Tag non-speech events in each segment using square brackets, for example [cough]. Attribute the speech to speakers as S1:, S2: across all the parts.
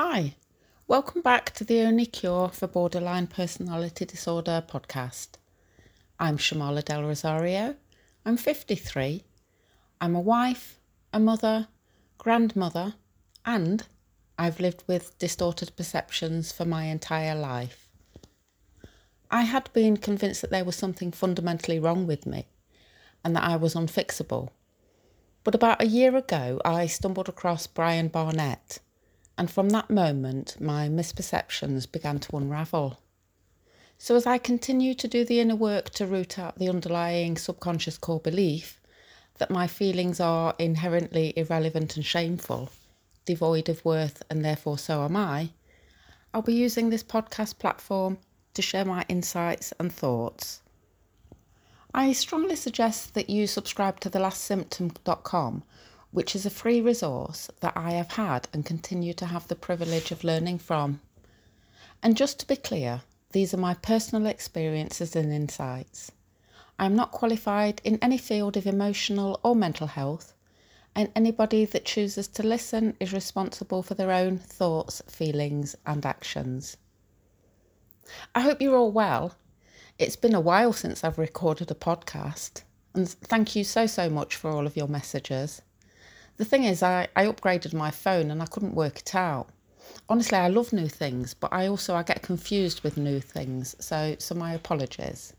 S1: Hi, welcome back to the Only Cure for Borderline Personality Disorder podcast. I'm Shamala Del Rosario. I'm 53. I'm a wife, a mother, grandmother, and I've lived with distorted perceptions for my entire life. I had been convinced that there was something fundamentally wrong with me and that I was unfixable. But about a year ago, I stumbled across Brian Barnett and from that moment, my misperceptions began to unravel. So, as I continue to do the inner work to root out the underlying subconscious core belief that my feelings are inherently irrelevant and shameful, devoid of worth, and therefore so am I, I'll be using this podcast platform to share my insights and thoughts. I strongly suggest that you subscribe to thelastsymptom.com which is a free resource that I have had and continue to have the privilege of learning from. And just to be clear, these are my personal experiences and insights. I am not qualified in any field of emotional or mental health, and anybody that chooses to listen is responsible for their own thoughts, feelings, and actions. I hope you're all well. It's been a while since I've recorded a podcast, and thank you so, so much for all of your messages. The thing is, I, I upgraded my phone and I couldn't work it out. Honestly, I love new things, but I also I get confused with new things. So, so my apologies.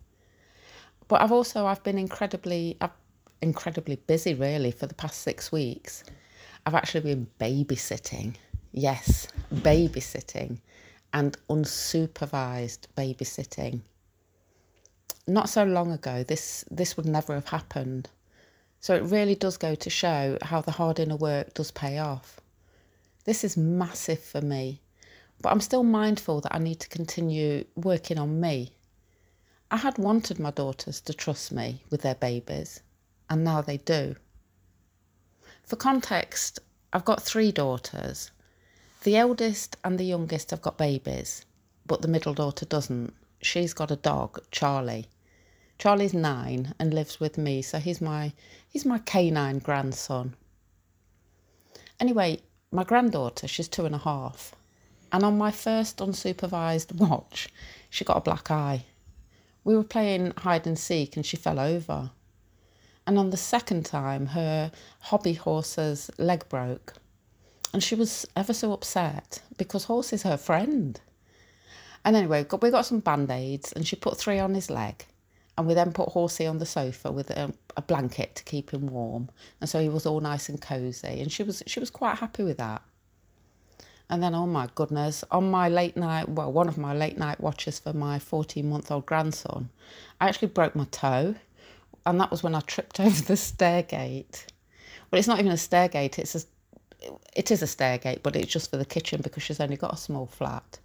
S1: But I've also I've been incredibly I've incredibly busy really for the past six weeks. I've actually been babysitting. Yes, babysitting and unsupervised babysitting. Not so long ago, this this would never have happened. So it really does go to show how the hard inner work does pay off. This is massive for me, but I'm still mindful that I need to continue working on me. I had wanted my daughters to trust me with their babies, and now they do. For context, I've got three daughters. The eldest and the youngest have got babies, but the middle daughter doesn't. She's got a dog, Charlie. Charlie's nine and lives with me, so he's my he's my canine grandson. Anyway, my granddaughter, she's two and a half, and on my first unsupervised watch, she got a black eye. We were playing hide and seek and she fell over. And on the second time, her hobby horse's leg broke. And she was ever so upset because horse is her friend. And anyway, we got some band aids and she put three on his leg and we then put Horsey on the sofa with a, a, blanket to keep him warm, and so he was all nice and cosy, and she was she was quite happy with that. And then, oh my goodness, on my late night, well, one of my late night watches for my 14 month old grandson, I actually broke my toe, and that was when I tripped [laughs] over the stair gate. Well, it's not even a stair gate; it's a it is a stair gate, but it's just for the kitchen because she's only got a small flat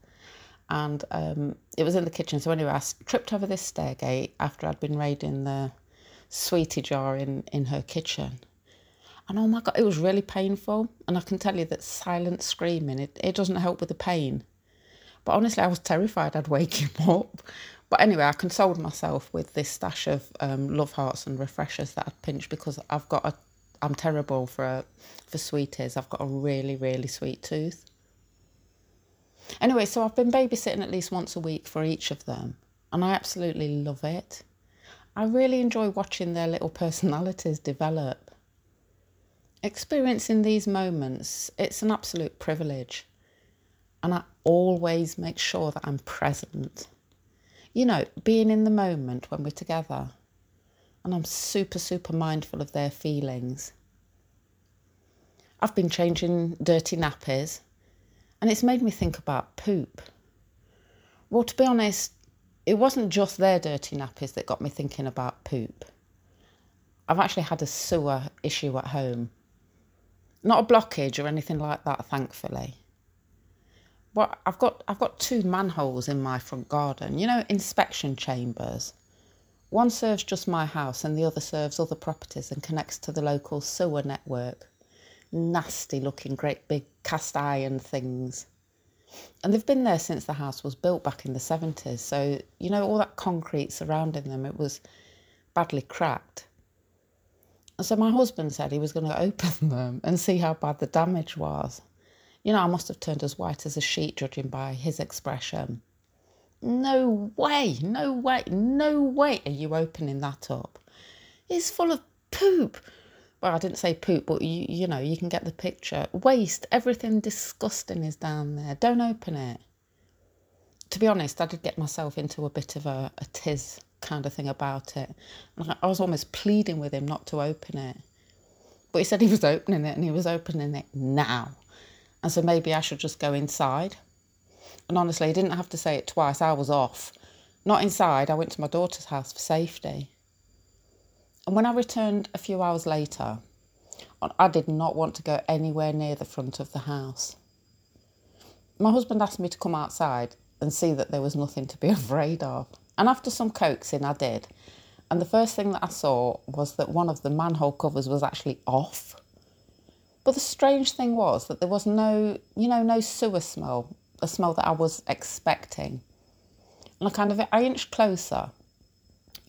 S1: and um, it was in the kitchen. So anyway, I tripped over this stairgate after I'd been raiding the sweetie jar in, in her kitchen. And oh my God, it was really painful. And I can tell you that silent screaming, it, it doesn't help with the pain. But honestly, I was terrified I'd wake him [laughs] up. But anyway, I consoled myself with this stash of um, love hearts and refreshers that I'd pinched because I've got a, I'm terrible for for sweeties. I've got a really, really sweet tooth. Anyway, so I've been babysitting at least once a week for each of them, and I absolutely love it. I really enjoy watching their little [laughs] personalities develop. Experiencing these moments, it's an absolute privilege, and I always make sure that I'm present. You know, being in the moment when we're together, and I'm super, super mindful of their feelings. I've been changing dirty nappies and it's made me think about poop. Well, to be honest, it wasn't just their dirty nappies that got me thinking about poop. I've actually had a sewer issue at home. Not a blockage or anything like that, thankfully. But I've got I've got two manholes in my front garden, you know, inspection chambers. One serves just my house and the other serves other properties and connects to the local sewer network nasty looking, great big cast iron things. And they've been there since the house was built back in the 70s. So, you know, all that concrete surrounding them, it was badly cracked. And so my husband said he was going [laughs] to open them and see how bad the damage was. You know, I must have turned as white as a sheet, judging by his expression. No way, no way, no way are you opening that up. It's full of poop. Well, I didn't say poop, but you, you know, you can get the picture. Waste, everything disgusting is down there. Don't open it. To be honest, I did get myself into a bit of a, a tiz kind of thing about it. I was almost pleading with him not to open it. But he said he was opening it and he was opening it now. And so maybe I should just go inside. And honestly, he didn't have to say it twice. I was off. Not inside, I went to my daughter's house for safety. And when I returned a few hours later, I did not want to go anywhere near the front of the house. My husband asked me to come outside and see that there was nothing to be [laughs] afraid of. And after some coaxing, I did. And the first thing that I saw was that one of the manhole covers was actually off. But the strange thing was that there was no, you know, no sewer smell, a smell that I was expecting. And I kind of, I inched closer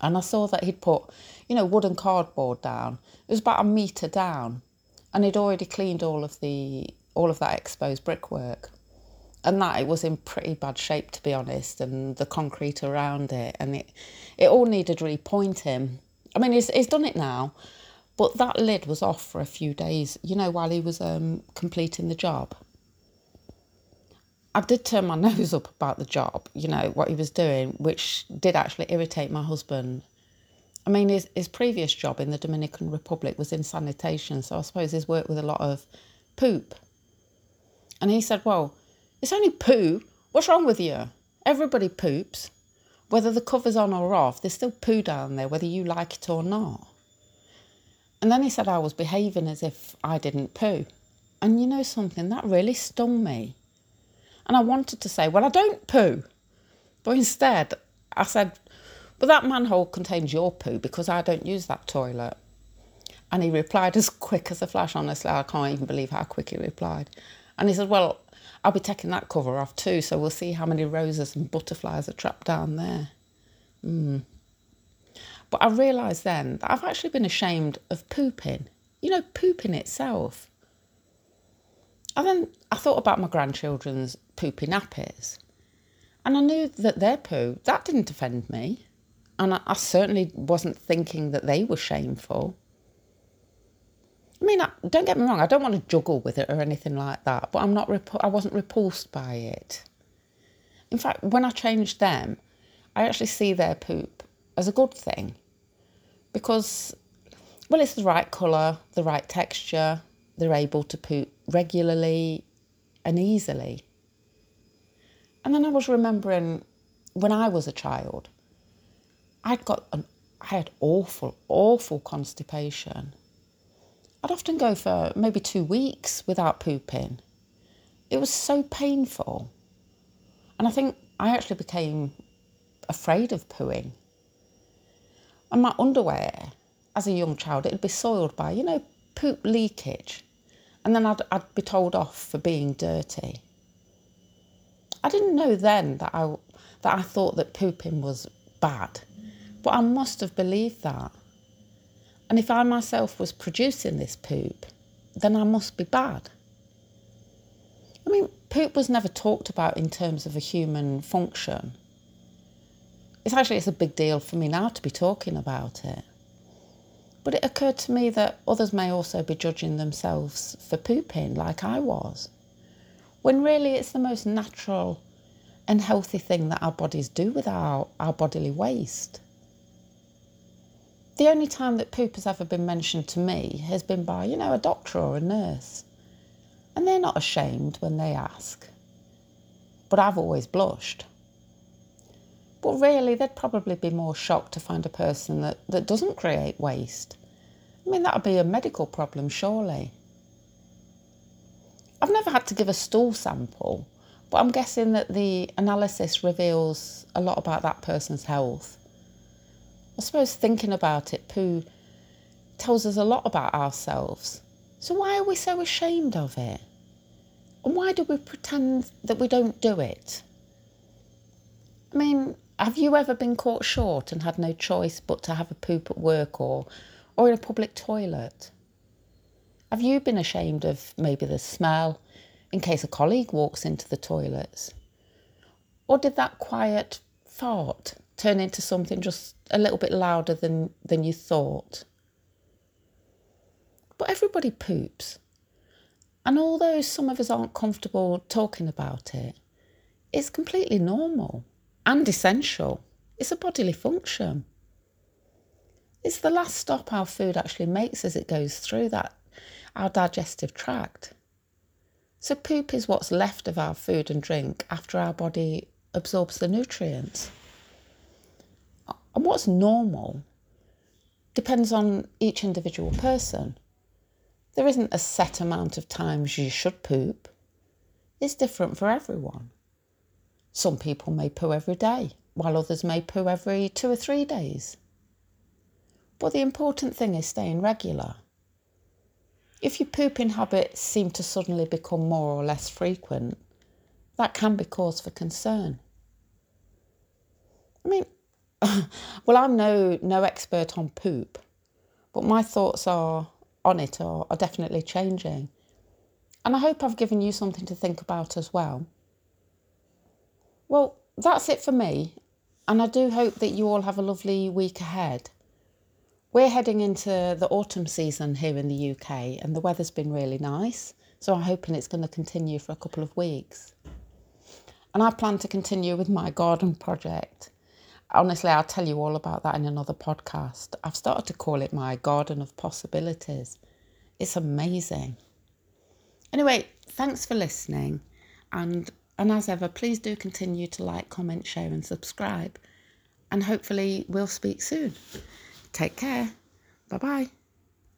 S1: and I saw that he'd put, you know, wooden cardboard down. It was about a metre down. And he'd already cleaned all of the, all of that exposed brickwork and that it was in pretty bad shape to be honest and the concrete around it and it it all needed repointing i mean he's, he's done it now but that lid was off for a few days you know while he was um, completing the job i did turn my [laughs] nose up about the job you know what he was doing which did actually irritate my husband i mean his, his previous job in the dominican republic was in sanitation so i suppose he's worked with a lot of poop and he said well it's only poo. What's wrong with you? Everybody poops. Whether the cover's on or off, there's still poo down there, whether you like it or not. And then he said I was behaving as if I didn't poo. And you know something, that really stung me. And I wanted to say, Well, I don't poo. But instead, I said, But that manhole contains your poo because I don't use that toilet. And he replied as [laughs] quick as a flash, honestly. I can't even believe how quick he replied. And he said, Well, I'll be taking that cover off too, so we'll see how many roses and butterflies are trapped down there. Mm. But I realised then that I've actually been ashamed of pooping. You know, pooping itself. And then I thought about my grandchildren's poopy nappies. And I knew that their poo, that didn't offend me. And I, I certainly wasn't thinking that they were shameful. I mean, don't get me wrong. I don't want to juggle with it or anything like that. But I'm not. Repu- I wasn't repulsed by it. In fact, when I changed them, I actually see their poop as a good thing, because, well, it's the right colour, the right texture. They're able to poop regularly and easily. And then I was remembering when I was a child, I'd got an, I had awful, awful constipation I'd often go for maybe two weeks without pooping. It was so painful. And I think I actually became afraid of pooing. And my underwear, as a young child, it'd be soiled by, you know, poop leakage. And then I'd, I'd be told off for being dirty. I didn't know then that I, that I thought that pooping was bad, but I must have believed that. And if I myself was producing this poop, then I must be bad. I mean, poop was never talked about in terms of a human function. It's actually it's a big deal for me now to be talking about it. But it occurred to me that others may also be judging themselves for pooping like I was. When really it's the most natural and healthy thing that our bodies do with our, our bodily waste. The only time that poop has ever been mentioned to me has been by, you know, a doctor or a nurse. And they're not ashamed when they ask. But I've always blushed. But really, they'd probably be more shocked to find a person that, that doesn't create waste. I mean, that would be a medical problem, surely. I've never had to give a stool sample, but I'm guessing that the analysis reveals a lot about that person's health I suppose thinking about it, poo tells us a lot about ourselves. So why are we so ashamed of it? And why do we pretend that we don't do it? I mean, have you ever been caught short and had no choice but to have a poop at work or, or in a public toilet? Have you been ashamed of maybe the smell, in case a colleague walks into the toilets? Or did that quiet fart turn into something just a little bit louder than, than you thought? But everybody poops. And although some of us aren't comfortable talking about it, it's completely normal and essential. It's a bodily function. It's the last stop our food actually makes as it goes through that our digestive tract. So poop is what's left of our food and drink after our body absorbs the nutrients. And what's normal depends on each individual person. There isn't a set amount of times you should poop. It's different for everyone. Some people may poo every day, while others may poo every two or three days. But the important thing is staying regular. If your pooping habits seem to suddenly become more or less frequent, that can be cause for concern. I mean, [laughs] well, I'm no no expert on poop, but my thoughts are on it are, are definitely changing. And I hope I've given you something to think about as well. Well, that's it for me, and I do hope that you all have a lovely week ahead. We're heading into the autumn season here in the UK, and the weather's been really nice, so I'm hoping it's going to continue for a couple of weeks. And I plan to continue with my garden project. Honestly, I'll tell you all about that in another podcast. I've started to call it my garden of possibilities. It's amazing. Anyway, thanks for listening, and and as ever, please do continue to like, comment, share, and subscribe. And hopefully, we'll speak soon. Take care. Bye bye.